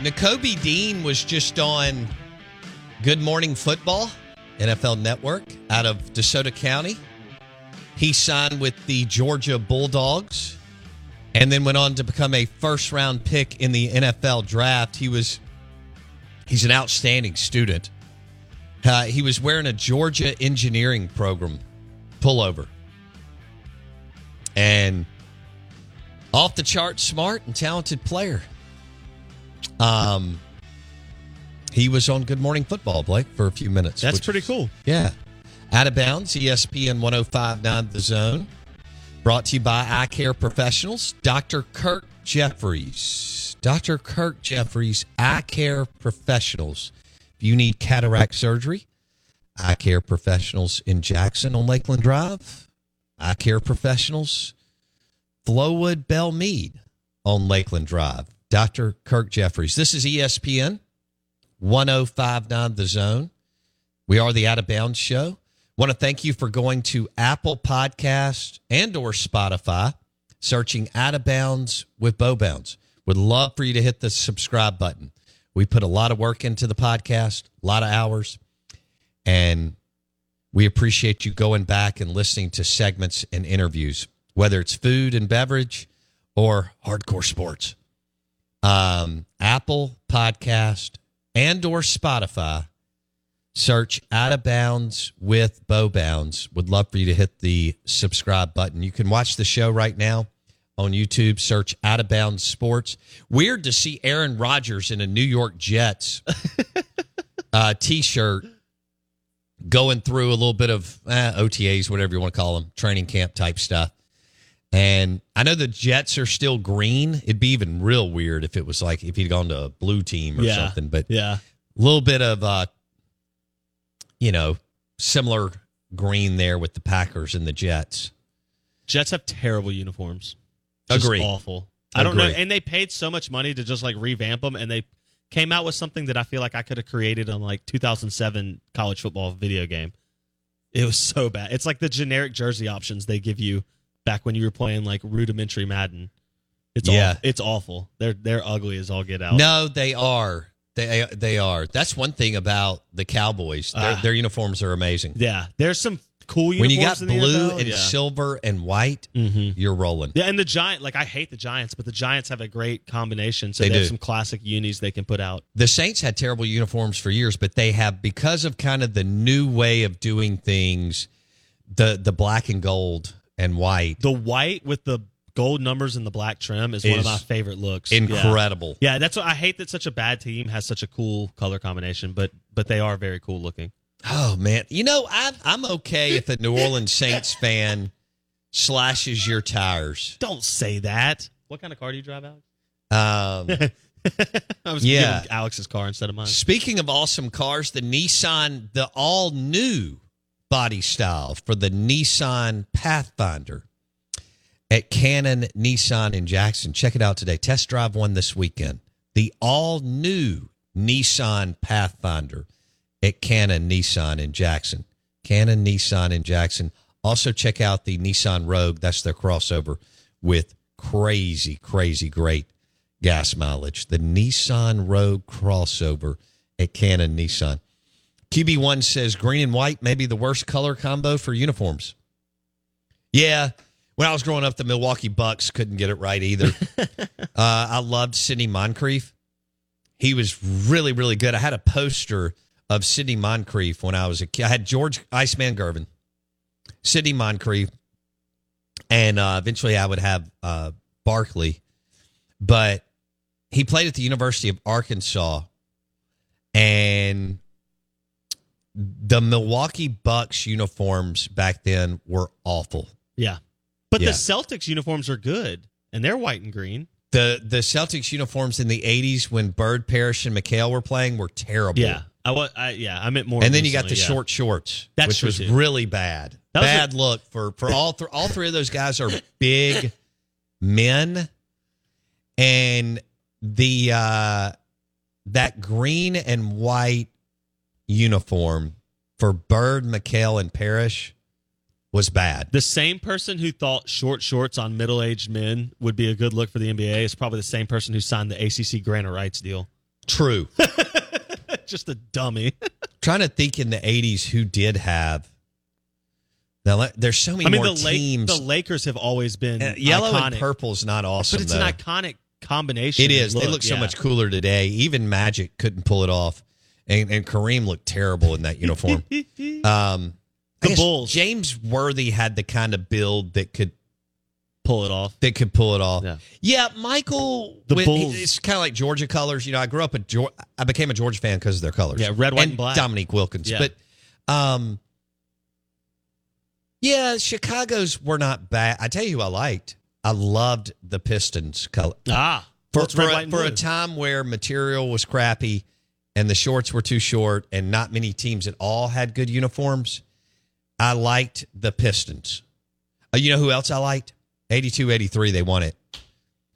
Nakobe Dean was just on Good Morning Football, NFL Network, out of DeSoto County. He signed with the Georgia Bulldogs and then went on to become a first round pick in the NFL draft. He was he's an outstanding student. Uh, he was wearing a Georgia engineering program pullover. And off the chart smart and talented player. Um, he was on Good Morning Football, Blake, for a few minutes. That's pretty was- cool. Yeah. Out of bounds, ESPN 1059 The Zone. Brought to you by Eye Care Professionals, Dr. Kirk Jeffries. Dr. Kirk Jeffries, Eye Care Professionals. If you need cataract surgery, Eye Care Professionals in Jackson on Lakeland Drive. Eye Care Professionals, Flowood Bell Mead on Lakeland Drive. Dr. Kirk Jeffries. This is ESPN 1059 The Zone. We are the Out of Bounds Show. Want to thank you for going to Apple Podcast and or Spotify, searching Out of Bounds with Bo Bounds. Would love for you to hit the subscribe button. We put a lot of work into the podcast, a lot of hours, and we appreciate you going back and listening to segments and interviews, whether it's food and beverage or hardcore sports. Um, Apple Podcast and or Spotify. Search out of bounds with Bo Bounds. Would love for you to hit the subscribe button. You can watch the show right now on youtube. Search out of bounds sports. Weird to see aaron rodgers in a new york jets uh, t-shirt going through a little bit of eh, otas whatever you want to call them training camp type stuff and i know the jets are still green it'd be even real weird if it was like if he'd gone to a blue team or Yeah. something but Yeah. a little bit of uh you know similar green there with the packers and the jets Jets have terrible uniforms. Just Agree. Awful. I don't know. And they paid so much money to just like revamp them, and they came out with something that I feel like I could have created on like 2007 college football video game. It was so bad. It's like the generic jersey options they give you back when you were playing like rudimentary Madden. It's Yeah. awful. it's awful. They're they're ugly as all get out. no they are they they are that's one thing about the cowboys their, Ah. their uniforms are amazing Yeah, there's some cool uniforms when you got in blue NFL. and yeah. silver and white Mhm. you're rolling Yeah, and the giant like I hate the Giants, but the Giants have a great combination. So They they, have some classic unis they can put out. the saints had terrible uniforms for years but they have because of kind of the new way of doing things the the black and gold and white The white with the gold numbers and the black trim is, one of Is my favorite looks. Incredible Yeah, that's what I hate that such a bad team has such a cool color combination, but but they are very cool looking. Oh man, you know I'm I'm okay if a New Orleans Saints fan slashes your tires. Don't say that. What kind of car do you drive, Alex? Um, I was Yeah. giving Alex's car instead of mine. speaking of awesome cars, the Nissan, the all new body style for the Nissan Pathfinder at Cannon Nissan in Jackson. Check it out today. Test drive one this weekend. the all new Nissan Pathfinder at Cannon Nissan in Jackson. Cannon Nissan in Jackson. Also, check out the Nissan Rogue. That's their crossover with crazy, crazy great gas mileage. The Nissan Rogue crossover at Cannon Nissan. QB1 says green and white may be the worst color combo for uniforms. Yeah. When I was growing up, the Milwaukee Bucks couldn't get it right either. uh, I loved Sidney Moncrief. He was really, really good. I had a poster of Sidney Moncrief when I was a kid. I had George Iceman Gervin, Sidney Moncrief, and uh, eventually I would have uh, Barkley. But he played at the University of Arkansas, and the Milwaukee Bucks uniforms back then were awful. Yeah. But Yeah. the Celtics uniforms are good, and they're white and green. The the Celtics uniforms in the 80s when Bird, Parrish, and McHale were playing were terrible. Yeah. I, was I yeah, I meant more. And then you got the yeah. short shorts, That's which was too. really bad. That was bad a- look for for all th- all three of those guys are big men, and the uh, that green and white uniform for Bird, McHale, and Parrish was bad. The same person who thought short shorts on middle aged men would be a good look for the NBA is probably the same person who signed the ACC grant of rights deal. True. Just a dummy. Trying to think in the 80s who did have. Now, there's so many I mean, more the, La- teams. the Lakers have always been Uh, yellow iconic, and purple is not awesome. but it's though. an iconic combination. It is. It and they look so much cooler today. Even Magic couldn't pull it off, and, and Kareem looked terrible in that uniform. um, The Bulls. James Worthy had the kind of build that could Pull it off. that could pull it off. Yeah. Michael. The when- Bulls. It's kind of like Georgia colors. You know, I grew up a Georgia. I became a Georgia fan because of their colors. Yeah, red, white, and black. Dominique Wilkins, Yeah. but um, yeah, Chicago's were not bad. I tell you, who I liked. I loved the Pistons color Ah, for, for, a, and for a time where material was crappy and the shorts were too short and not many teams at all had good uniforms. I liked the Pistons. Uh, you know who else I liked? 82 83, they won it.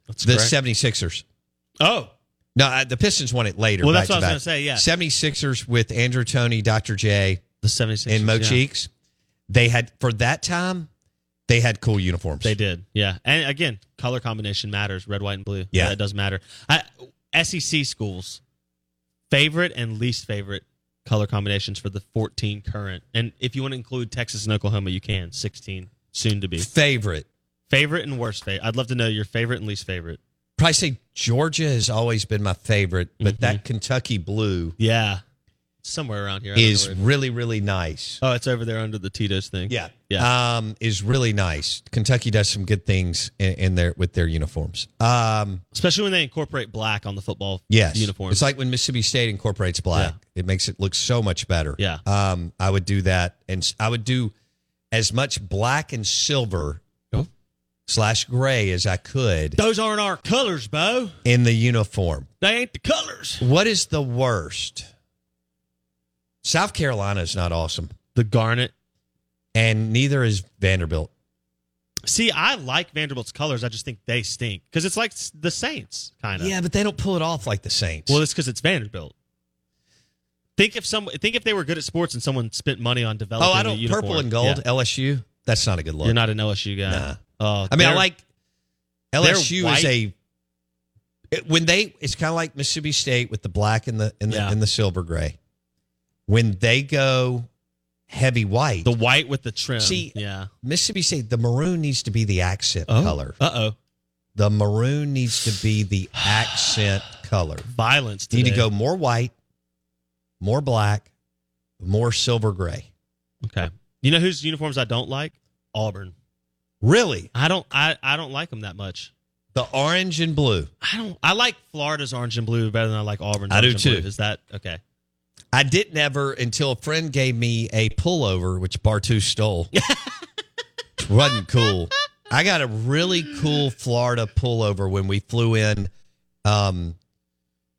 That's The correct. 76ers. Oh, No, uh, the Pistons won it later. Well, that's what I was gonna say, yeah. 76ers with Andrew Toney, Dr. J, the 76ers. and Mo yeah. Cheeks. They had, for that time, they had cool uniforms. They did, yeah. And again, color combination matters. Red, white, and blue. Yeah. it does matter. I, SEC schools favorite and least favorite color combinations for the 14 current. And if you want to include Texas and Oklahoma, you can. 16 soon to be Favorite. favorite and worst favorite. I'd love to know your favorite and least favorite. Probably say Georgia has always been my favorite, but mm-hmm. that Kentucky blue Yeah, somewhere around here I don't know is really, really nice. Oh, it's over there under the Tito's thing. Yeah. yeah. Um, is really nice. Kentucky does some good things in, in their with their uniforms. Um, Especially when they incorporate black on the football yes. uniforms. It's like when Mississippi State incorporates black. It makes it look so much better. Yeah. Um, I would do that, and I would do as much black and silver Oh. slash gray as I could those aren't our colors, Bo. in the uniform. They ain't the colors. What is the worst? South Carolina is not awesome, The garnet. and neither is Vanderbilt. See, I like Vanderbilt's colors. I just think they stink because it's like the Saints, kind of. Yeah, but they don't pull it off like the Saints. Well, it's because it's Vanderbilt. Think if some think if they were good at sports and someone spent money on developing. oh, I a don't purple and gold Yeah. LSU. That's not a good look. You're not an LSU guy. Nah. Oh, I mean, I like LSU is a it- when they. It's kind of like Mississippi State with the black and the and the, Yeah. and the silver gray. When they go heavy white, the white with the trim. See, yeah. Mississippi State, the maroon needs to be the accent color. Uh oh. The maroon needs to be the accent color. Violence. You need to go more white, more black, more silver gray. Okay. You know whose uniforms I don't like? Auburn. Really, I don't. I, I don't like them that much. the orange and blue. I don't. I like Florida's orange and blue better than I like Auburn's. I do orange and blue. too. Is that okay? I didn't ever until a friend gave me a pullover, which Bartu stole. Which wasn't cool. I got a really cool Florida pullover when we flew in um,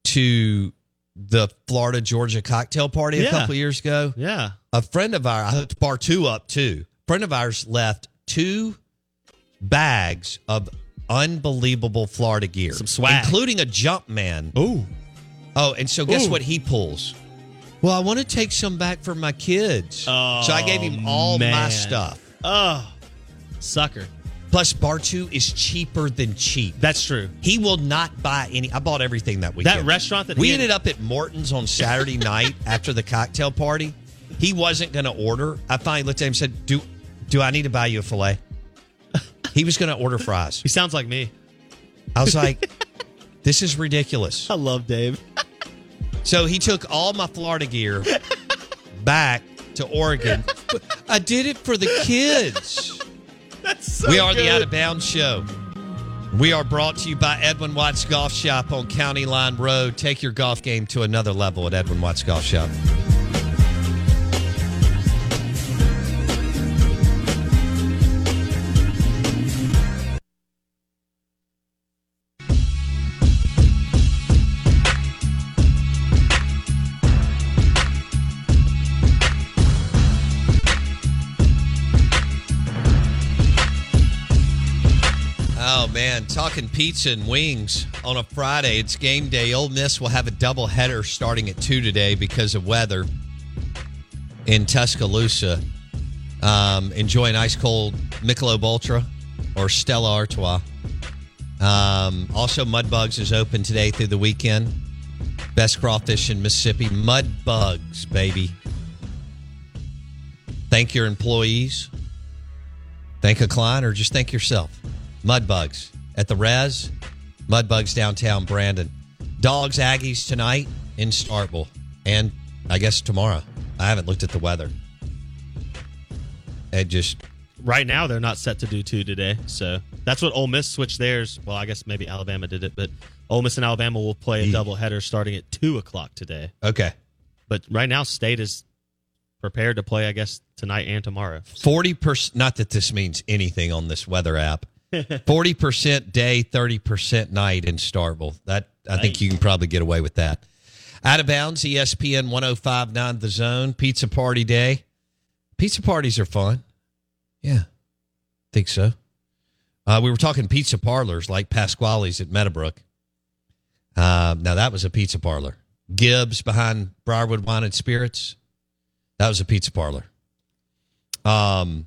to the Florida Georgia cocktail party a Yeah. couple years ago. Yeah. A friend of ours, I hooked Bartu up too. friend of ours left two bags of unbelievable Florida gear, Some swag. including a jump man. Ooh. Oh, and so guess Ooh. what he pulls? Well, I want to take some back for my kids. so I gave oh, him all my stuff. Oh, sucker. Plus, Bartu is cheaper than cheap. That's true. He will not buy any. I bought everything that weekend. That restaurant that we ended up at Morton's on Saturday night after the cocktail party. He wasn't going to order. I finally looked at him and said, "Do do I need to buy you a fillet?" He was going to order fries. He sounds like me. I was like, "This is ridiculous." I love Dave. So he took all my Florida gear back to Oregon. I did it for the kids. That's so we are the. Out of Bounds Show. We are brought to you by Edwin Watts Golf Shop on County Line Road. Take your golf game to another level at Edwin Watts Golf Shop. Man, talking pizza and wings on a Friday. It's game day. Ole Miss will have a double header starting at two today because of weather in Tuscaloosa. Um, enjoying ice cold Michelob Ultra or Stella Artois. Um, also, Mudbugs is open today through the weekend. Best crawfish in Mississippi. Mudbugs, baby. Thank your employees. Thank a client or just thank yourself. Mudbugs at the Res, Mudbugs downtown Brandon. Dogs Aggies tonight in Starkville, and I guess tomorrow. I haven't looked at the weather. It just Right now, they're not set to do two today. So that's what Ole Miss switched theirs. Well, I guess maybe Alabama did it, but Ole Miss and Alabama will play a doubleheader starting at 2 o'clock today. okay. But right now, State is prepared to play, I guess, tonight and tomorrow. Forty percent. Not that this means anything on this weather app. Forty percent day, thirty percent night in Starkville. That I think you can probably get away with that. Out of bounds, ESPN 1059 The Zone, Pizza Party Day. Pizza parties are fun. Yeah, think so. Uh, we were talking pizza parlors like Pasquale's at Meadowbrook. Uh, now, that was a pizza parlor. Gibbs behind Briarwood Wine and Spirits. That was a pizza parlor. Um,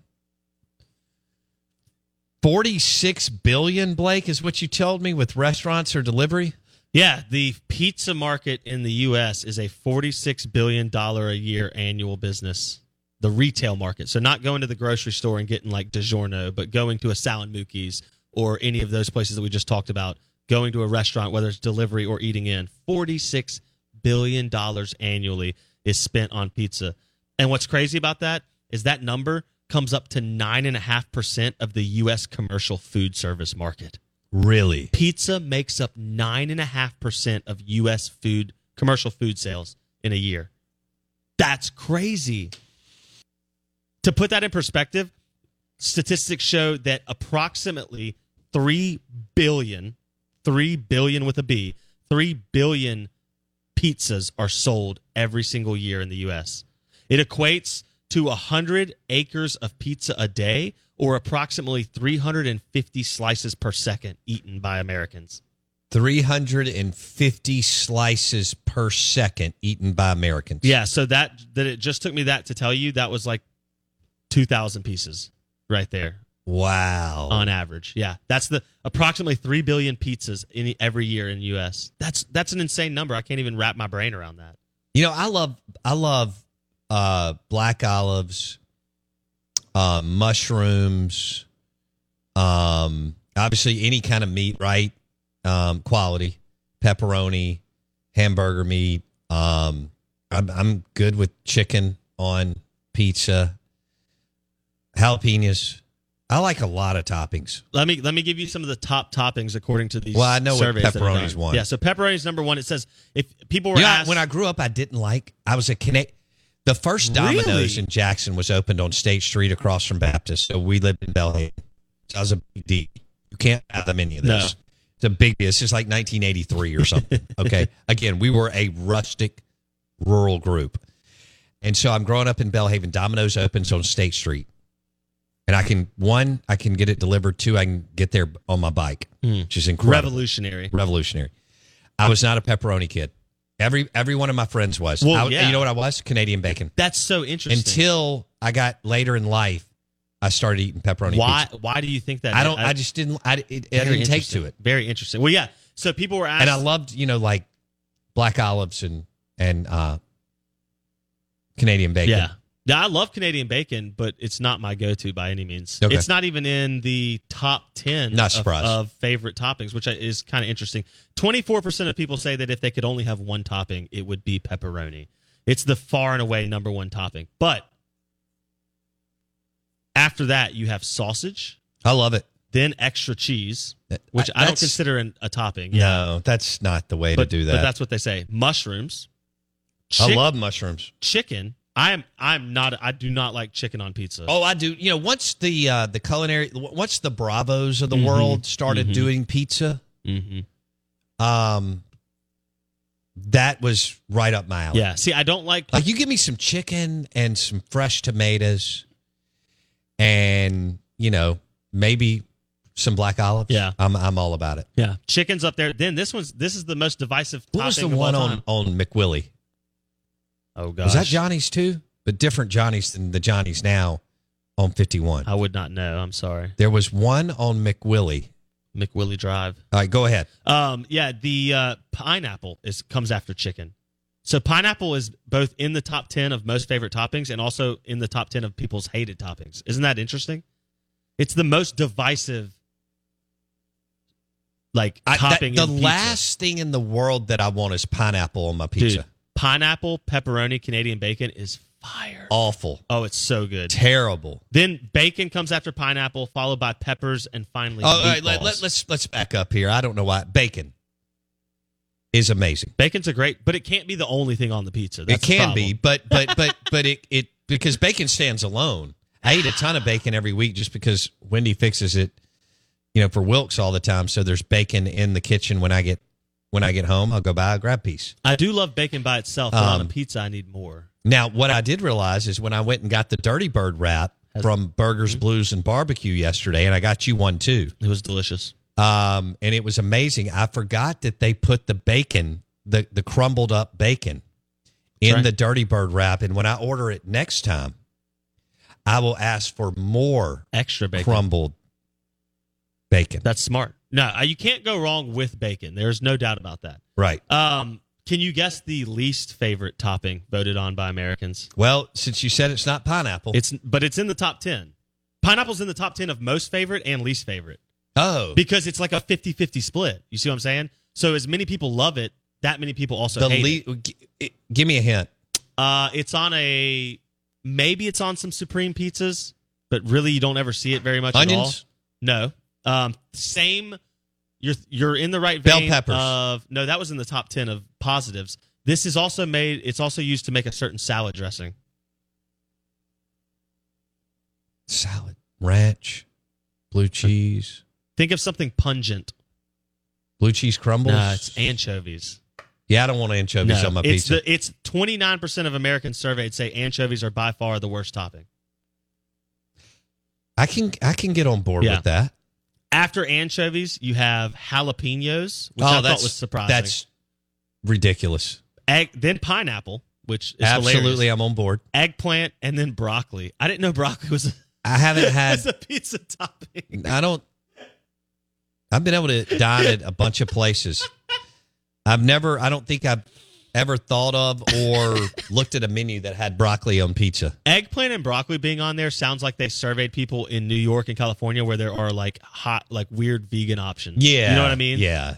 46 billion, Blake, is what you told me with restaurants or delivery. Yeah, the pizza market in the U.S. is a $46 billion a year annual business. The retail market. So, not going to the grocery store and getting like DiGiorno, but going to a Sal and Mookie's or any of those places that we just talked about, going to a restaurant, whether it's delivery or eating in. $46 billion annually is spent on pizza. And what's crazy about that is that number comes up to 9.5% of the U.S. commercial food service market Really? pizza makes up nine and a half percent of U.S. food commercial food sales in a year. That's crazy. To put that in perspective, statistics show that approximately 3 billion, 3 billion with a B, 3 billion pizzas are sold every single year in the U.S. It equates to 100 acres of pizza a day or approximately 350 slices per second eaten by Americans. 350 slices per second eaten by Americans. Yeah, so that that it just took me that to tell you that was like 2000 pieces right there Wow. on average. Yeah. That's the approximately 3 billion pizzas in every year in US. That's that's an insane number. I can't even wrap my brain around that. You know, I love I love uh black olives, uh mushrooms, um obviously any kind of meat, right? Um quality, pepperoni, hamburger meat. Um I'm I'm good with chicken on pizza. Jalapenos. I like a lot of toppings. Let me let me give you some of the top toppings according to these Well, I know what surveys that are pepperoni's one. Yeah, so pepperoni's number 1. It says if people were You know, asked when I grew up, I didn't like. I was a Cana- The first Domino's Really? in Jackson was opened on State Street across from Baptist. So we lived in Belhaven. So I was a big D. You can't fathom any of this. No. It's a big deal. It's just like 1983 or something. okay. Again, we were a rustic, rural group. And so I'm growing up in Belhaven. Domino's opens on State Street. and I can one I can get it delivered. Two I can get there on my bike, hmm. which is incredible, Revolutionary. revolutionary. I was not a pepperoni kid. Every every one of my friends was. Well, I- yeah. You know what I was? Canadian bacon. That's so interesting. Until I got later in life, I started eating pepperoni. why? pizza. Why do you think that? I don't. I, just didn't. I, it, I didn't take to it, Very interesting. Well, yeah. So people were asking. and I loved you know like black olives and and uh, Canadian bacon. Yeah. Yeah, I love Canadian bacon, but it's not my go-to by any means. Okay. It's not even in the top ten Not of, of favorite toppings, which is kind of interesting. Twenty-four percent of people say that if they could only have one topping, it would be pepperoni. It's the far and away number one topping. But after that, you have sausage, I love it. then extra cheese, which I, don't consider an, a topping. No, that's not the way but, to do that. but that's what they say. Mushrooms, I love mushrooms. chicken. I am. I'm not. I do not like chicken on pizza. Oh, I do. You know, once the uh, the culinary, once the Bravos of the Mhm. world started Mhm. doing pizza, Mm-hmm. um, that was right up my alley. Yeah. See, I don't like. Like you give me some chicken and some fresh tomatoes, and you know maybe some black olives. Yeah. I'm I'm all about it. Yeah, chicken's up there. Then this one's this is the most divisive. What was the one on on McWillie? Oh gosh, Was that Johnny's too? But different Johnny's than the Johnny's now on 51. I would not know. I'm sorry, There was one on McWillie. McWillie Drive. All right, go ahead. Um, yeah, the uh, pineapple is comes after chicken. So pineapple is both in the top ten of most favorite toppings and also in the top ten of people's hated toppings. Isn't that interesting? It's the most divisive, like I, that- the last thing in the world that I want is pineapple on my pizza. Dude, pineapple, pepperoni, Canadian bacon is fire. Awful. Oh, it's so good. Terrible. Then bacon comes after pineapple, followed by peppers, and finally Oh, all right, let, let, let's let's back up here. I don't know why bacon is amazing. Bacon's a great, but it can't be the only thing on the pizza. That's it can be, but but but but it it because bacon stands alone. I eat a ton of bacon every week just because Wendy fixes it, you know, for Wilkes all the time. So there's bacon in the kitchen when I get when I get home. I'll go buy a grab piece. I do love bacon by itself, but on a Um, pizza, I need more. Now, what I did realize is when I went and got the Dirty Bird wrap Has- from Burgers, Blues, and Barbecue yesterday, and I got you one too. It was delicious. um, and it was amazing. I forgot that they put the bacon, the the crumbled up bacon, in right. the Dirty Bird wrap. And when I order it next time, I will ask for more Extra bacon. crumbled bacon. That's smart. No, uh, you can't go wrong with bacon. There's no doubt about that. right. Um, can you guess the least favorite topping voted on by Americans? Well, since you said it's not pineapple, It's but it's in the top ten. Pineapple's in the top ten of most favorite and least favorite oh because it's like a 50-50 split. You see what I'm saying? So as many people love it, that many people also the hate it. g- it- Give me a hint. Uh, it's on a maybe it's on some supreme pizzas, but really you don't ever see it very much Onions? at all. No. Um, same. You're you're in the right Bell vein peppers. of no. That was in the top ten of positives. This is also made. It's also used to make a certain salad dressing. Salad, ranch, blue cheese, Think of something pungent. blue cheese crumbles. No, it's anchovies. yeah, I don't want anchovies No, on my it's pizza. the it's twenty nine percent of Americans surveyed say anchovies are by far the worst topping. I can I can get on board Yeah. with that. After anchovies, you have jalapenos, which oh, I thought was surprising. Oh, That's ridiculous. egg, then pineapple, which is Absolutely, hilarious. I'm on board. eggplant, and then broccoli. I didn't know broccoli was a, I haven't had. a pizza topping. I don't. I've been able to dine at a bunch of places. I've never. I don't think I've ever thought of or looked at a menu that had broccoli on pizza. Eggplant and broccoli being on there sounds like they surveyed people in New York and California where there are like hot, like weird vegan options. Yeah, you know what I mean. Yeah,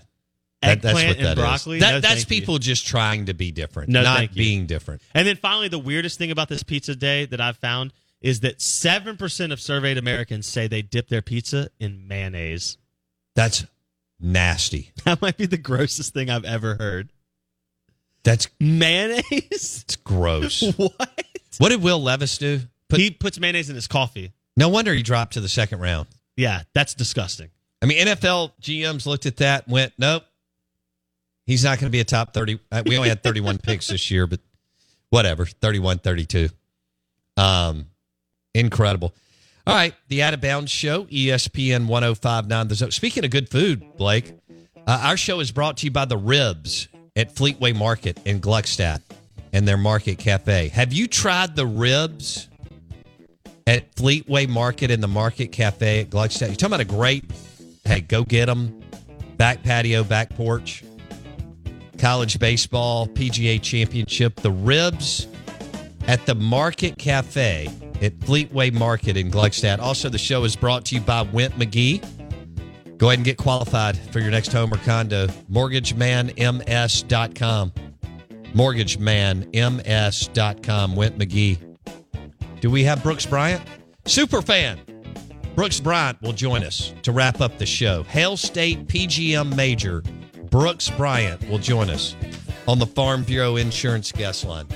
That- that's Eggplant what and that is. broccoli. That- No, that's thank you. people just trying to be different, No, not being different. And then finally, the weirdest thing about this pizza day that I've found is that seven percent of surveyed Americans say they dip their pizza in mayonnaise. That's nasty. That might be the grossest thing I've ever heard. That's Mayonnaise? it's gross. what? what did Will Levis do? Put, he puts mayonnaise in his coffee. no wonder he dropped to the second round. Yeah, that's disgusting. I mean, NFL GMs looked at that and went, nope, he's not going to be a top 30. uh, We only had 31 picks this year, but whatever, 31, 32. Um, incredible. All right, the Out of Bounds Show, ESPN 1059 The Zone. Speaking of good food, Blake, uh, our show is brought to you by the Ribs at Fleetway Market in Gluckstadt and their Market Cafe. Have you tried the ribs at Fleetway Market in the Market Cafe at Gluckstadt? You're talking about a great, hey, go get them, back patio, back porch, college baseball, PGA championship. The Ribs at the Market Cafe at Fleetway Market in Gluckstadt. Also, the show is brought to you by Went McGee. Go ahead and get qualified for your next home or condo. MortgageManMS.com. MortgageManMS.com. Went McGee. Do we have Brooks Bryant? Super fan. Brooks Bryant will join us to wrap up the show. Hail State PGM Major Brooks Bryant will join us on the Farm Bureau Insurance Guest Line.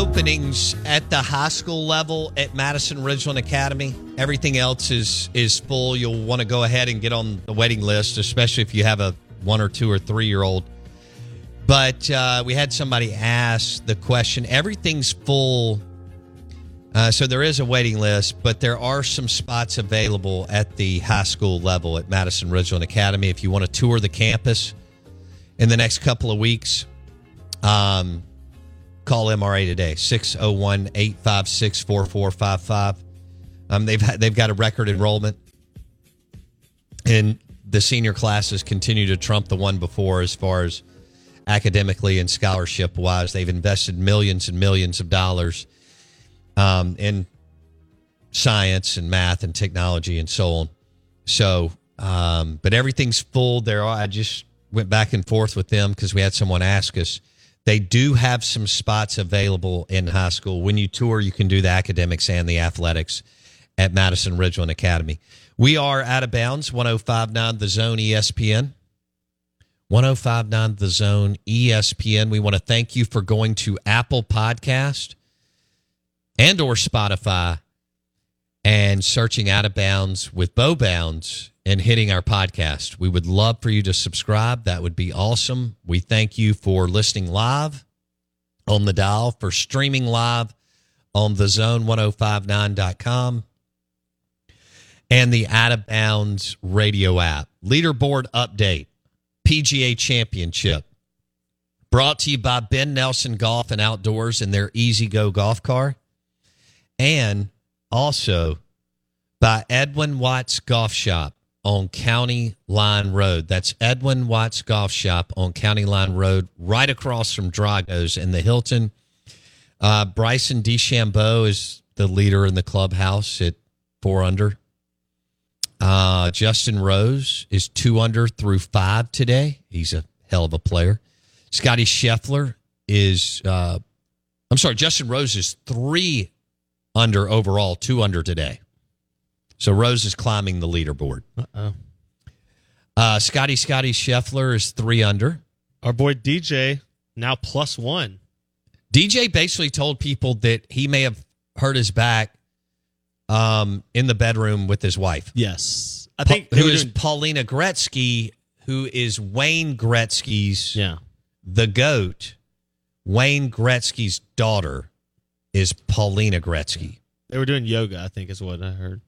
Openings at the high school level at Madison Ridgeland Academy. Everything else is is full. You'll want to go ahead and get on the waiting list, especially if you have a one or two or three year old. But uh, we had somebody ask the question. Everything's full, uh, so there is a waiting list, but there are some spots available at the high school level at Madison Ridgeland Academy. If you want to tour the campus in the next couple of weeks, um, call MRA today 601 856 4455. Um, they've they've got a record enrollment, and the senior classes continue to trump the one before as far as academically and scholarship wise. They've invested millions and millions of dollars um, in science and math and technology and so on. So, um, but everything's full. There, are, I just went back and forth with them because we had someone ask us. They do have some spots available in high school. When you tour, you can do the academics and the athletics at Madison Ridgeland Academy. We are out of bounds, 1059 The Zone ESPN. 1059 The Zone ESPN. We want to thank you for going to Apple Podcast and or Spotify and searching out of bounds with Bo Bounds and hitting our podcast. We would love for you to subscribe. That would be awesome. We thank you for listening live on the dial, for streaming live on the zone1059.com and the out of bounds radio app. Leaderboard update, PGA Championship. Brought to you by Ben Nelson Golf and Outdoors and their Easy Go golf car. And also by Edwin Watts Golf Shop on County Line Road. That's Edwin Watts Golf Shop on County Line Road, right across from Drago's in the Hilton. Uh, Bryson DeChambeau is the leader in the clubhouse at four under. Uh, Justin Rose is two under through five today. He's a hell of a player. Scotty Scheffler is, uh, I'm sorry, Justin Rose is three under overall, two under today. So Rose is climbing the leaderboard. Uh-oh. Uh, Scotty Scotty Scheffler is three under. Our boy DJ now plus one. DJ basically told people that he may have hurt his back um, in the bedroom with his wife. Yes, I think they who is doing- Paulina Gretzky, who is Wayne Gretzky's yeah. the goat. Wayne Gretzky's daughter is Paulina Gretzky. They were doing yoga. I think is what I heard.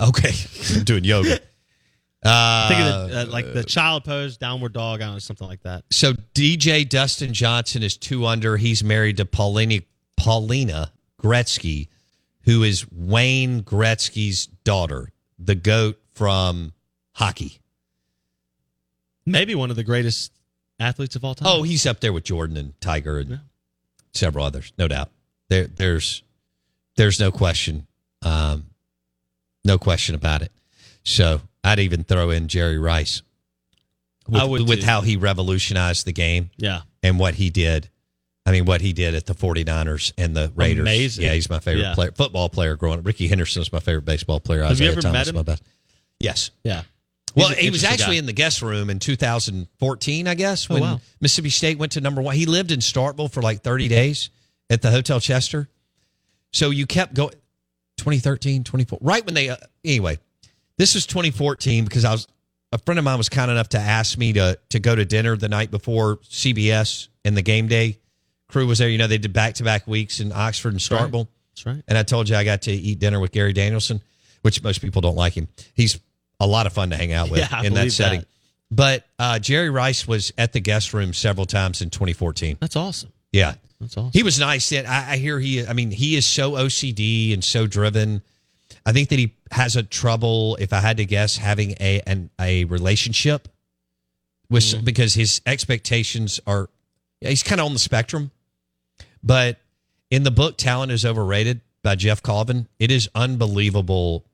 Okay, I'm doing yoga. Uh, think of the, uh, like the child pose, downward dog, I don't know, something like that. So DJ Dustin Johnson is two under. He's married to Paulina Paulina Gretzky, who is Wayne Gretzky's daughter, the goat from hockey. Maybe one of the greatest athletes of all time. Oh, he's up there with Jordan and Tiger and Yeah. several others, no doubt. There, there's, there's no question, um, no question about it. So I'd even throw in Jerry Rice with, I would with too. how he revolutionized the game. yeah. and what he did. I mean, what he did at the 49ers and the Raiders. Amazing. Yeah, he's my favorite Yeah. player, football player growing up. Rickey Henderson was my favorite baseball player. Have you ever Thomas met him? my best. Yes. Yeah. Well, he was actually guy. in the guest room in 2014, I guess, Oh, when wow. Mississippi State went to number one. He lived in Starkville for like 30 days at the Hotel Chester. So you kept going 2013, 24, right when they, uh, anyway, this was 2014 because I was, a friend of mine was kind enough to ask me to, to go to dinner the night before CBS and the game day crew was there. You know, they did back to back weeks in Oxford and. Starkville. That's right. And I told you I got to eat dinner with Gary Danielson, which most people don't like him. He's a lot of fun to hang out with Yeah, in that setting. that. But uh, Jerry Rice was at the guest room several times in 2014. That's awesome. Yeah. That's awesome. He was nice. And I, I hear he, I mean, he is so OCD and so driven. I think that he has a trouble, if I had to guess, having a an, a relationship with Mm-hmm. because his expectations are. He's kind of on the spectrum, but in the book "Talent is Overrated" by Geoff Colvin, it is unbelievable.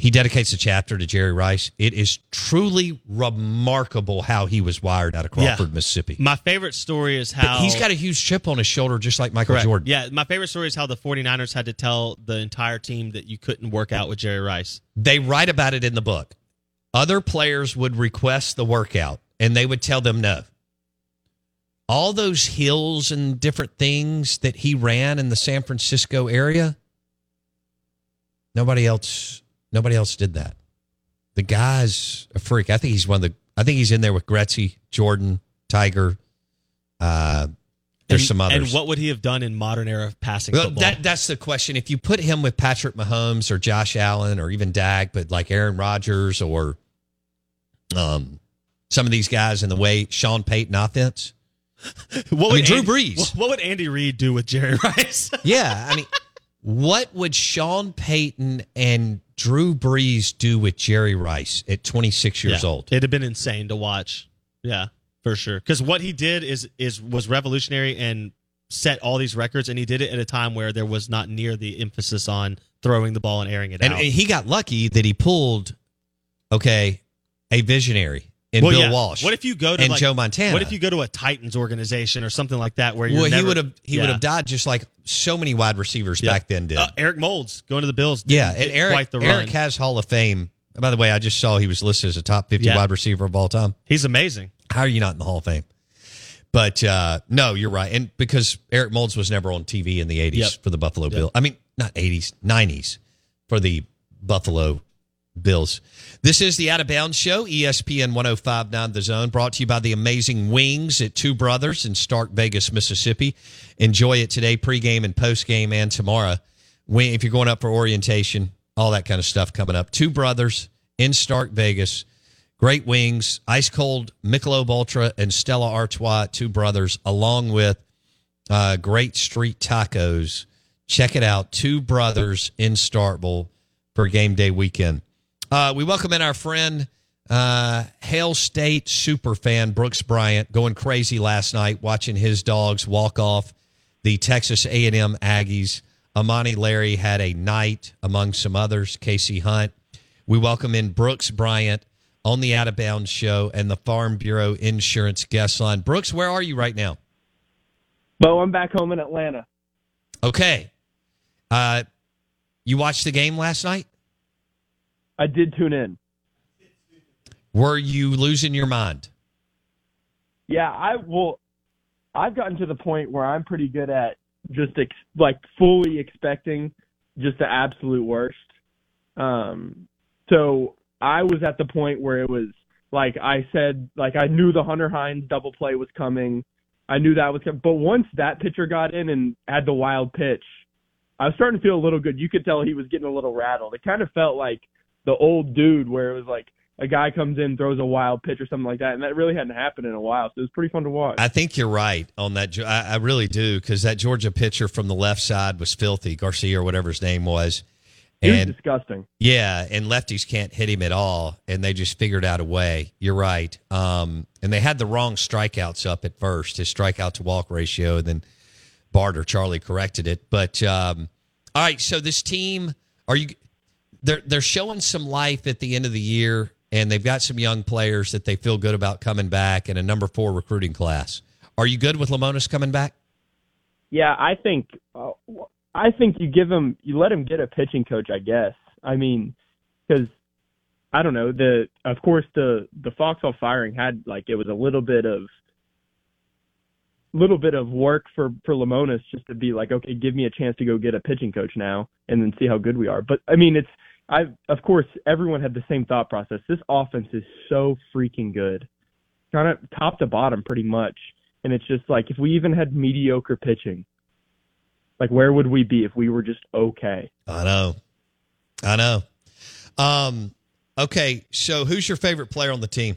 He dedicates a chapter to Jerry Rice. It is truly remarkable how he was wired out of Yeah. Crawford, Mississippi. My favorite story is But how he's got a huge chip on his shoulder, just like Michael Correct. Jordan. Yeah, my favorite story is how the 49ers had to tell the entire team that you couldn't work out with Jerry Rice. They write about it in the book. Other players would request the workout and they would tell them no. All those hills and different things that he ran in the San Francisco area, nobody else nobody else did that. The guy's a freak. I think he's one of the I think he's in there with Gretzky, Jordan, Tiger. Uh there's And- some others. And what would he have done in modern era passing Well, football? that that's the question. If you put him with Patrick Mahomes or Josh Allen or even Dak, but like Aaron Rodgers or um some of these guys in the way Sean Payton offense. what I mean, Drew Andy- Brees. What would Andy Reid do with Jerry Rice? Yeah, I mean, what would Sean Payton and Drew Brees do with Jerry Rice at 26 years Yeah. old? It'd have been insane to watch. Yeah, for sure. Because what he did is is was revolutionary and set all these records, and he did it at a time where there was not near the emphasis on throwing the ball and airing it And, out. and he got lucky that he pulled, okay, a visionary in Well, Bill yeah. Walsh. What if you go to and like, Joe Montana? What if you go to a Titans organization or something like that where you're well, he would have he would have died just like so many wide receivers Yeah. back then did. Uh, Eric Moulds going to the Bills. yeah, and Eric quite the run. Eric has Hall of Fame. By the way, I just saw he was listed as a top 50 Yeah. wide receiver of all time. He's amazing. How are you not in the Hall of Fame? But uh, no, you're right. And because Eric Moulds was never on TV in the 80s Yep. for the Buffalo Bills. I mean, not 80s, 90s for the Buffalo Bills. This is the Out of Bounds Show, ESPN 1059 The Zone, brought to you by the amazing Wings at Two Brothers in Stark Vegas, Mississippi. Enjoy it today, pregame and postgame, and tomorrow. If you're going up for orientation, all that kind of stuff coming up. Two Brothers in Stark Vegas. Great wings, ice cold Michelob Ultra and Stella Artois, two brothers, along with uh, great street tacos. Check it out, two brothers in Starkville for game day weekend. Uh, we welcome in our friend, uh, Hail State super fan Brooks Bryant, going crazy last night watching his dogs walk off the Texas A&M Aggies. Amani Larry had a night among some others. Casey Hunt. We welcome in Brooks Bryant on the Out of Bounds show and the Farm Bureau Insurance guest line. Brooks, where are you right now? Bo, I'm back home in Atlanta. Okay. Uh, you watched the game last night? I did tune in. Were you losing your mind? Yeah, I will. I've gotten to the point where I'm pretty good at just ex- like fully expecting just the absolute worst. Um, so I was at the point where it was like I said, like I knew the Hunter Hines double play was coming. I knew that was coming. But once that pitcher got in and had the wild pitch, I was starting to feel a little good. You could tell he was getting a little rattled. It kind of felt like the old dude where it was like a guy comes in, throws a wild pitch or something like that, and that really hadn't happened in a while. So it was pretty fun to watch. I think you're right on that. I, I really do because that Georgia pitcher from the left side was filthy, Garcia or whatever his name was. He was And disgusting. yeah, and lefties can't hit him at all, and they just figured out a way. You're right. Um, and they had the wrong strikeouts up at first, his strikeout to walk ratio, and then Bart or Charlie corrected it. But um, all right, so this team, are you? They're they're showing some life at the end of the year, and they've got some young players that they feel good about coming back, and a number four recruiting class. Are you good with Lemonis coming back? Yeah, I think uh, I think you give him you let him get a pitching coach. I guess. I mean, because I don't know the of course the the Foxhall firing had like it was a little bit of little bit of work for for Lemonis just to be like okay give me a chance to go get a pitching coach now and then see how good we are but I mean it's I of course everyone had the same thought process this offense is so freaking good kind of top to bottom pretty much and it's just like if we even had mediocre pitching like where would we be if we were just okay I know. I know. Um, okay, so who's your favorite player on the team?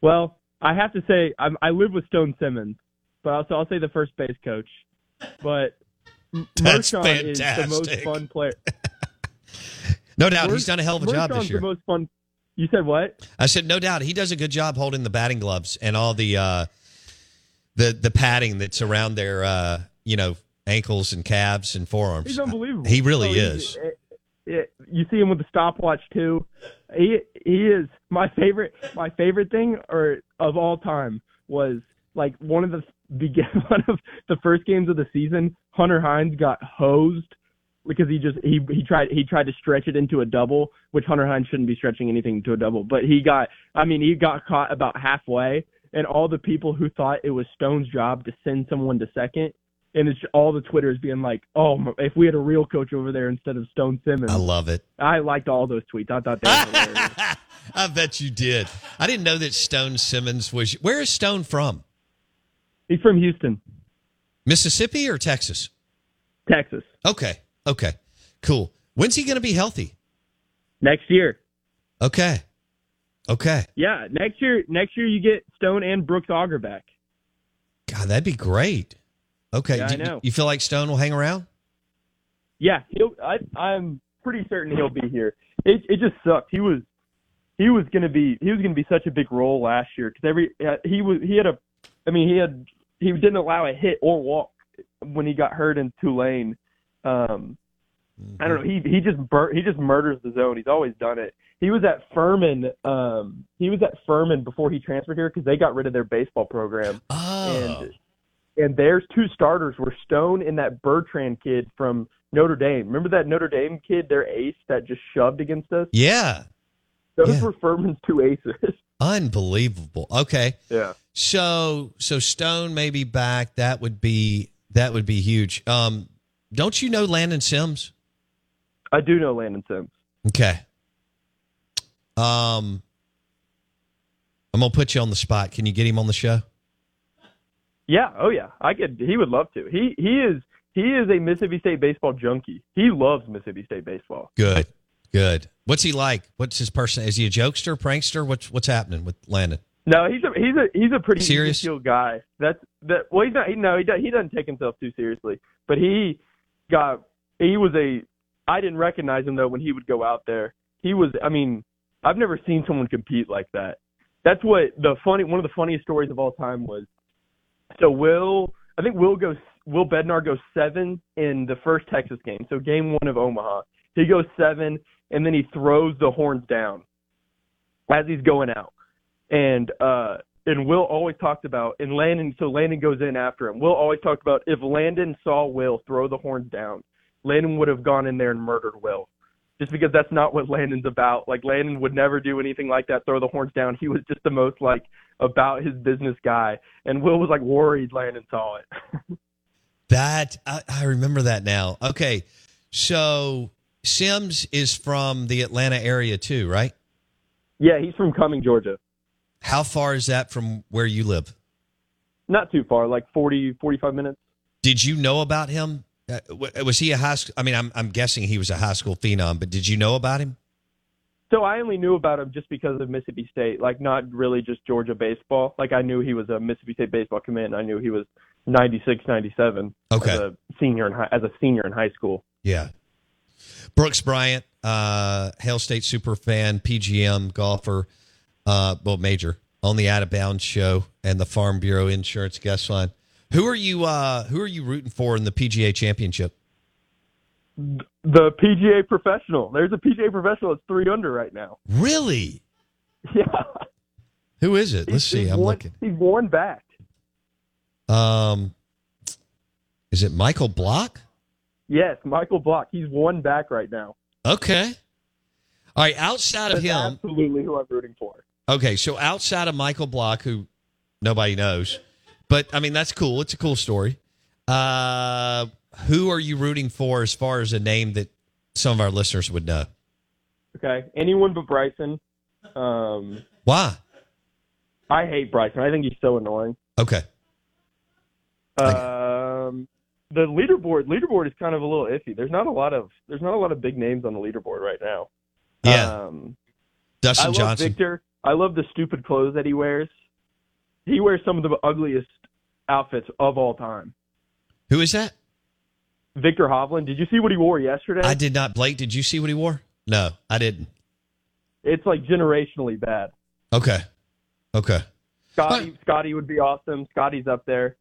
Well, I have to say I'm, I live with Stone Simmons, but also I'll say the first base coach. But That's Mershon is the most fun player. No doubt, he's done a hell of a job this year. The most fun. You said what? I said no doubt he does a good job holding the batting gloves and all the uh, the the padding that's around their uh, you know ankles and calves and forearms. He's unbelievable. He really Oh, is. it- it- you see him with the stopwatch too. He he is my favorite. My favorite thing, or of all time, was like one of the begin one of the first games of the season. Hunter Hines got hosed because he just he he tried he tried to stretch it into a double, which Hunter Hines shouldn't be stretching anything into a double. But he got I mean he got caught about halfway, and all the people who thought it was Stone's job to send someone to second and it's all the Twitters being like, "Oh, if we had a real coach over there instead of Stone Simmons." I love it. I liked all those tweets. I thought they were hilarious. I bet you did. I didn't know that Stone Simmons was. Where is Stone from? He's from Houston, Mississippi or Texas? Texas. Okay. Okay. Cool. When's he going to be healthy? Next year, Okay. Okay. yeah, next year. Next year, you get Stone and Brooks Auger back. God, that'd be great. Okay. Yeah, Do I know. You feel like Stone will hang around? Yeah, he'll. I, I'm pretty certain he'll be here. It it just sucked. He was he was gonna be he was gonna be such a big role last year because every uh, he was he had a I mean he had he didn't allow a hit or walk when he got hurt in Tulane. Um, I don't know. He he just bur- he just murders the zone. He's always done it. He was at Furman. Um, he was at Furman before he transferred here because they got rid of their baseball program Oh. and and there's two starters were Stone and that Bertrand kid from Notre Dame. Remember that Notre Dame kid, their ace that just shoved against us? yeah. Those Yeah. were Furman's two aces. Unbelievable. Okay. yeah. So so Stone may be back. That would be that would be huge. Um, don't you know Landon Sims? I do know Landon Sims. Okay. Um, I'm gonna put you on the spot. Can you get him on the show? Yeah, oh yeah. I could he would love to. He he is he is a Mississippi State baseball junkie. He loves Mississippi State baseball. Good, good. What's he like? What's his person? Is he a jokester, prankster? What's what's happening with Landon? No, he's a he's a he's a pretty Serious? guy. That's that. Well, he's not. He, no, he does, he doesn't take himself too seriously. But he got he was a. I didn't recognize him though when he would go out there. He was. I mean, I've never seen someone compete like that. That's what the funny one of the funniest stories of all time was. So Will, I think Will goes. Will Bednar goes seven in the first Texas game. So game one of Omaha, he goes seven, and then he throws the horns down as he's going out and uh and Will always talked about and Landon so Landon goes in after him. Will always talked about if Landon saw Will throw the horns down, Landon would have gone in there and murdered Will. Just because that's not what Landon's about. Like Landon would never do anything like that, throw the horns down. He was just the most like about his business guy. And Will was like worried Landon saw it. That I, I remember that now. Okay, so Sims is from the Atlanta area too, right? yeah, he's from Cumming, Georgia. How far is that from where you live? Not too far, like 40 45 minutes. Did you know about him? Uh, was he a high school? I mean, I'm I'm guessing he was a high school phenom, but did you know about him? So I only knew about him just because of Mississippi State, like not really just Georgia baseball. Like I knew he was a Mississippi State baseball commit, and I knew he was 96, 97 Okay. as a senior in high, as a senior in high school. Yeah. Brooks Bryant, uh, Hail State super fan, PGM golfer, uh, well, major on the Out of Bounds show and the Farm Bureau Insurance guest line. Who are you? Uh, who are you rooting for in the PGA Championship? The PGA professional. There's a PGA professional that's three under right now. Really? Yeah. Who is it? Let's see. He's I'm one, looking. He's one back. Um, is it Michael Block? Yes, Michael Block. He's one back right now. Okay. All right, outside of That's him, absolutely who I'm rooting for. Okay, so outside of Michael Block, who nobody knows, but I mean that's cool. It's a cool story. Uh, who are you rooting for as far as a name that some of our listeners would know? Okay, anyone but Bryson. Um, Why? I hate Bryson. I think he's so annoying. Okay. Um, the leaderboard leaderboard is kind of a little iffy. There's not a lot of there's not a lot of big names on the leaderboard right now. Yeah. Um, I Dustin love Johnson. Viktor. I love the stupid clothes that he wears. He wears some of the ugliest outfits of all time. Who is that? Viktor Hovland. Did you see what he wore yesterday? I did not. Blake, did you see what he wore? No, I didn't. It's like generationally bad. Okay. Okay. Scotty, Scotty would be awesome. Scotty's up there.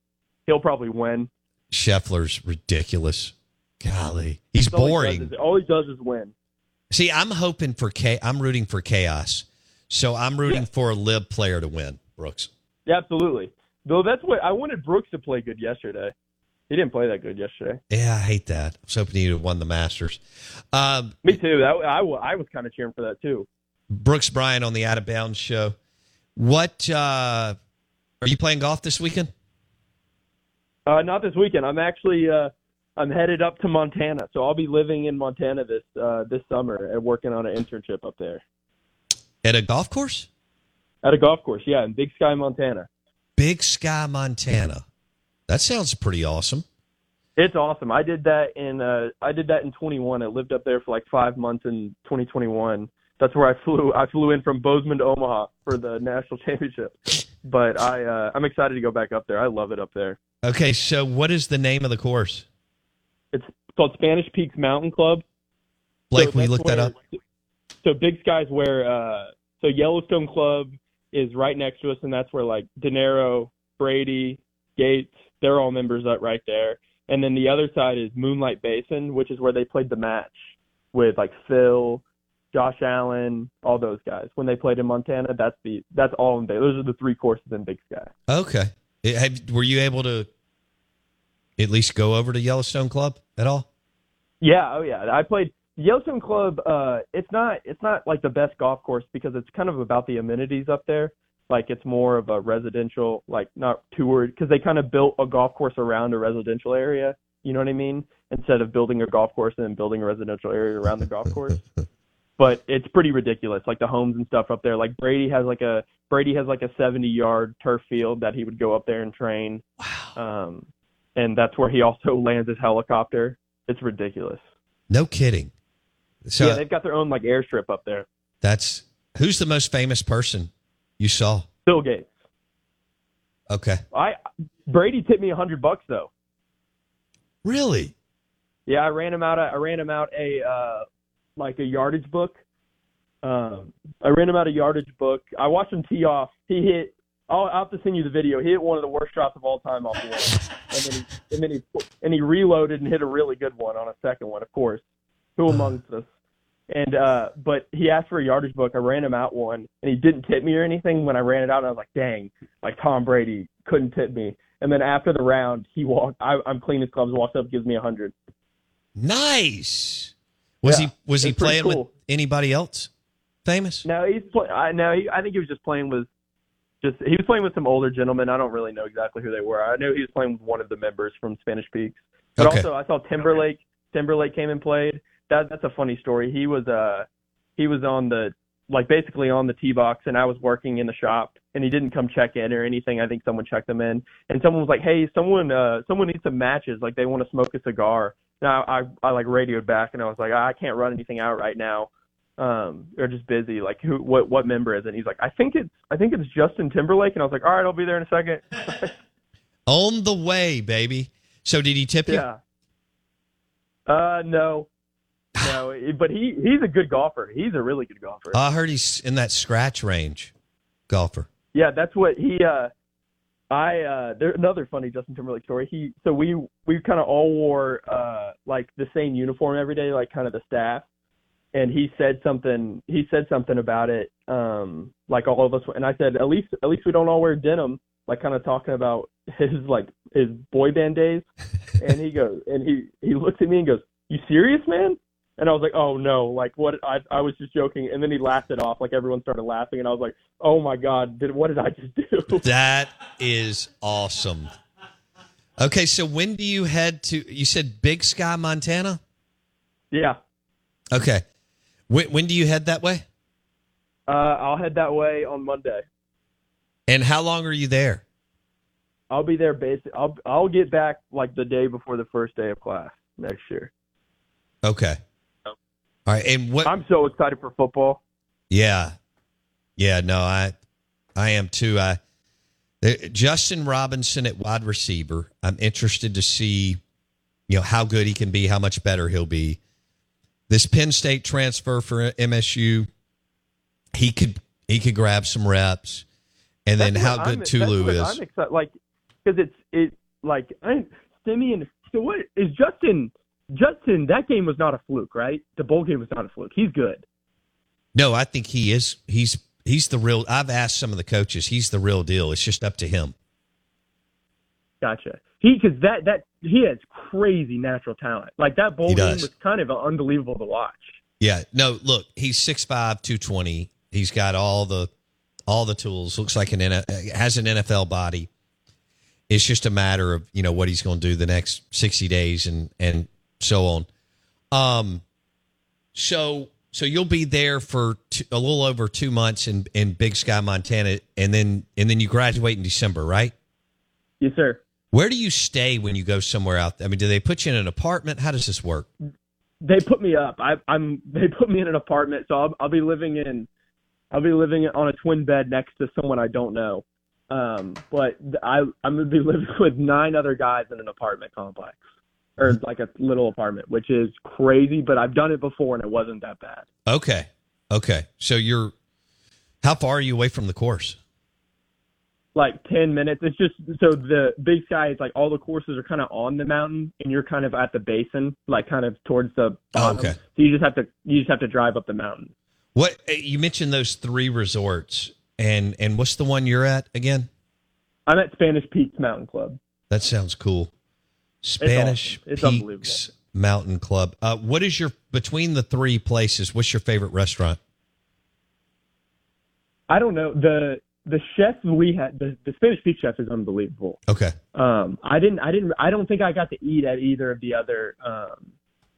He'll probably win. Scheffler's ridiculous. Golly, he's All he boring. is- All he does is win. See, I'm hoping for cha- I'm rooting for chaos. So I'm rooting Yeah. for a LIV player to win, Brooks. Yeah, absolutely. Though that's what I wanted Brooks to play good yesterday. He didn't play that good yesterday. Yeah, I hate that. I was hoping he'd have won the Masters. Um, Me too. That I, I was kind of cheering for that too. Brooks Bryant on the Out of Bounds show. What uh, are you playing golf this weekend? Uh, not this weekend. I'm actually uh, I'm headed up to Montana, so I'll be living in Montana this uh, this summer and working on an internship up there At a golf course? at a golf course. Yeah, in Big Sky, Montana. Big Sky, Montana. That sounds pretty awesome. It's awesome. I did that in uh, I did that in 21. I lived up there for like five months in 2021. That's where I flew. I flew in from Bozeman to Omaha for the national championship. But I uh, I'm excited to go back up there. I love it up there. Okay, so what is the name of the course? It's called Spanish Peaks Mountain Club. Blake, So will you look that up? So Big Sky's where uh so Yellowstone Club is right next to us and that's where like De Niro, Brady, Gates, they're all members up right there. And then the other side is Moonlight Basin, which is where they played the match with like Phil, Josh Allen, all those guys. When they played in Montana, that's the that's all in Bay. Those are the three courses in Big Sky. Okay. It- have, were you able to at least go over to Yellowstone Club at all? Yeah, oh yeah. I played Yellowstone Club. Uh, it's not it's not like the best golf course because it's kind of about the amenities up there. Like it's more of a residential, like not toured, because they kind of built a golf course around a residential area. You know what I mean? Instead of building a golf course and then building a residential area around the golf course. But it's pretty ridiculous, like the homes and stuff up there. Like Brady has like a Brady has like a 70 yard turf field that he would go up there and train. Wow. Um, and that's where he also lands his helicopter. It's ridiculous. No kidding. So yeah, they've got their own like airstrip up there. that's who's the most famous person you saw? Bill Gates. Okay. I Brady tipped me a hundred bucks though. Really? Yeah, I ran him out. A, I ran him out a uh, like a yardage book. Um, I ran him out a yardage book. I watched him tee off. He hit. I'll, I'll have to send you the video. He hit one of the worst shots of all time off the wall, and then he and then he and he reloaded and hit a really good one on a second one. Of course, who amongst us? And uh, but he asked for a yardage book. I ran him out one, and he didn't tip me or anything when I ran it out. And I was like, dang, like Tom Brady couldn't tip me. And then after the round, he walked. I, I'm clean his clubs. Walks up, gives me a hundred. Nice. Was Yeah, he was he playing with anybody else famous? No, he's play. I no, he, I think he was just playing with just he was playing with some older gentlemen. I don't really know exactly who they were. I know he was playing with one of the members from Spanish Peaks. But Okay. also, I saw Timberlake. Timberlake came and played. That that's a funny story. He was uh he was on the like basically on the tee box, and I was working in the shop, and he didn't come check in or anything. I think someone checked him in, and someone was like, "Hey, someone uh someone needs some matches. Like they want to smoke a cigar." Now I I like radioed back, and I was like, "I can't run anything out right now." um they're just busy like who what what member is it and he's like i think it's i think it's justin timberlake and i was like all right i'll be there in a second On the way, baby. So did he tip you? yeah uh no no but he he's a good golfer. He's a really good golfer. I heard he's in that scratch range golfer. yeah that's what he uh i uh there's another funny justin timberlake story. He so we we kind of all wore uh like the same uniform every day like kind of the staff. And he said something he said something about it um like all of us and i said at least at least we don't all wear denim like kind of talking about his like his boy band days. And he goes and he he looks at me and goes you serious man And I was like, oh no, like what? I I was just joking, and then he laughed it off. Like everyone started laughing, and I was like, oh my god, did what did I just do? That is awesome. Okay, so when do you head to? You said Big Sky, Montana. yeah, Okay, when, when do you head that way? uh, I'll head that way on Monday. And how long are you there? I'll be there. Basic. I'll I'll get back like the day before the first day of class next year. Okay. All right, and what? I'm so excited for football. Yeah, yeah. No, I, I am too. I, uh, Justin Robinson at wide receiver. I'm interested to see, you know, how good he can be, how much better he'll be. This Penn State transfer for MSU, he could he could grab some reps, and then how good I'm- Tulu that's is. I'm excited, like, because it's it like I Simeon. So what is Justin? Justin, that game was not a fluke, right? The bowl game was not a fluke. He's good. No, I think he is. He's he's the real. I've asked some of the coaches. He's the real deal. It's just up to him. Gotcha. He because that that he has crazy natural talent. Like that bowl game was kind of unbelievable to watch. Yeah. No, look, he's 6'5", 220. He's got all the all the tools. Looks like an has an NFL body. It's just a matter of you know what he's going to do the next sixty days and and so on. Um, so so you'll be there for two, a little over two months in in Big Sky, Montana, and then and then you graduate in December, right? Yes, sir. Where do you stay when you go somewhere out? I mean, do they put you in an apartment? How does this work? They put me up. I, I'm. They put me in an apartment, so I'll, I'll be living in. I'll be living on a twin bed next to someone I don't know. Um, but I I'm gonna be living with nine other guys in an apartment complex, or like a little apartment, which is crazy. But I've done it before and it wasn't that bad. Okay. Okay. So you're how far are you away from the course? Like ten minutes. It's just so the big sky is like all the courses are kind of on the mountain, and you're kind of at the basin, like kind of towards the bottom. Oh, okay. So you just have to you just have to drive up the mountain. What eh, you mentioned those three resorts and and what's the one you're at again? I'm at Spanish Peaks Mountain Club. That sounds cool. Spanish awesome. It's Peaks Mountain Club. Uh, what is your between the three places? What's your favorite restaurant? I don't know the the chef we had the, the Spanish Peak chef is unbelievable. Okay. Um, I didn't I didn't I don't think I got to eat at either of the other um,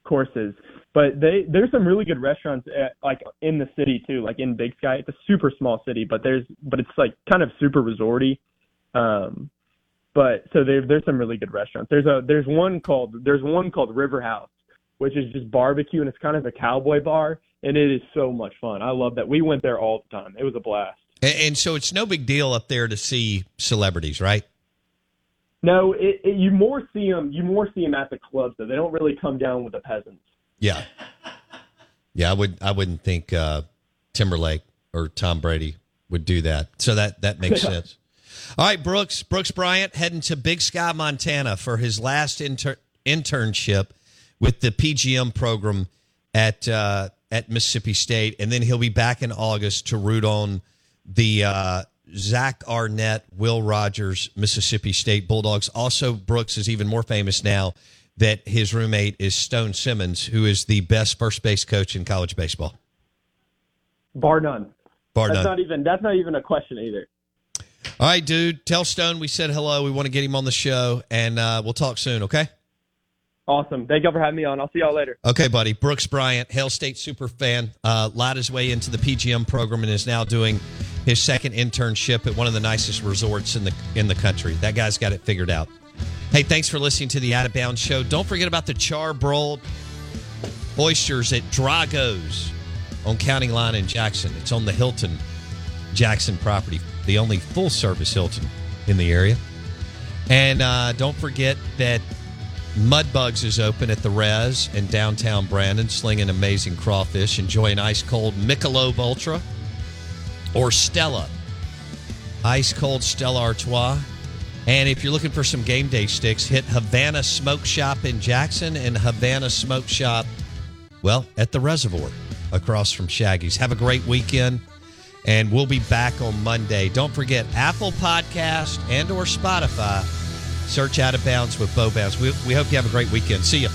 courses, but they there's some really good restaurants at, like in the city too, like in Big Sky. It's a super small city, but there's but it's like kind of super resorty. Um, but so there there's some really good restaurants. There's a there's one called there's one called River House, which is just barbecue and it's kind of a cowboy bar, and it is so much fun. I love that. We went there all the time. It was a blast. And, and so it's no big deal up there to see celebrities, right? No, it, it, you more see them. You more see them at the clubs, though. They don't really come down with the peasants. Yeah. Yeah, I would I wouldn't think uh, Timberlake or Tom Brady would do that. So that that makes sense. All right, Brooks Brooks Bryant heading to Big Sky, Montana for his last inter- internship with the PGM program at uh, at Mississippi State, and then he'll be back in August to root on the uh, Zach Arnett, Will Rogers, Mississippi State Bulldogs. Also, Brooks is even more famous now that his roommate is Stone Simmons, who is the best first base coach in college baseball. Bar none. Bar That's none. not even. That's not even a question either. All right, dude. Tell Stone we said hello. We want to get him on the show, and uh, we'll talk soon. Okay. Awesome. Thank y'all for having me on. I'll see y'all later. Okay, buddy. Brooks Bryant, Hail State super fan, uh, lied his way into the PGM program and is now doing his second internship at one of the nicest resorts in the in the country. That guy's got it figured out. Hey, thanks for listening to the Out of Bounds show. Don't forget about the charbroiled oysters at Drago's on County Line in Jackson. It's on the Hilton Jackson property, the only full service Hilton in the area. And uh, don't forget that Mudbugs is open at the Res in downtown Brandon, slinging amazing crawfish. Enjoy an ice cold Michelob Ultra or Stella, ice cold Stella Artois. And if you're looking for some game day sticks, hit Havana Smoke Shop in Jackson and Havana Smoke Shop, well, at the Reservoir across from Shaggy's. Have a great weekend, and we'll be back on Monday. Don't forget Apple Podcast and or Spotify. Search Out of Bounds with Bo Bounds. We, we hope you have a great weekend. See you.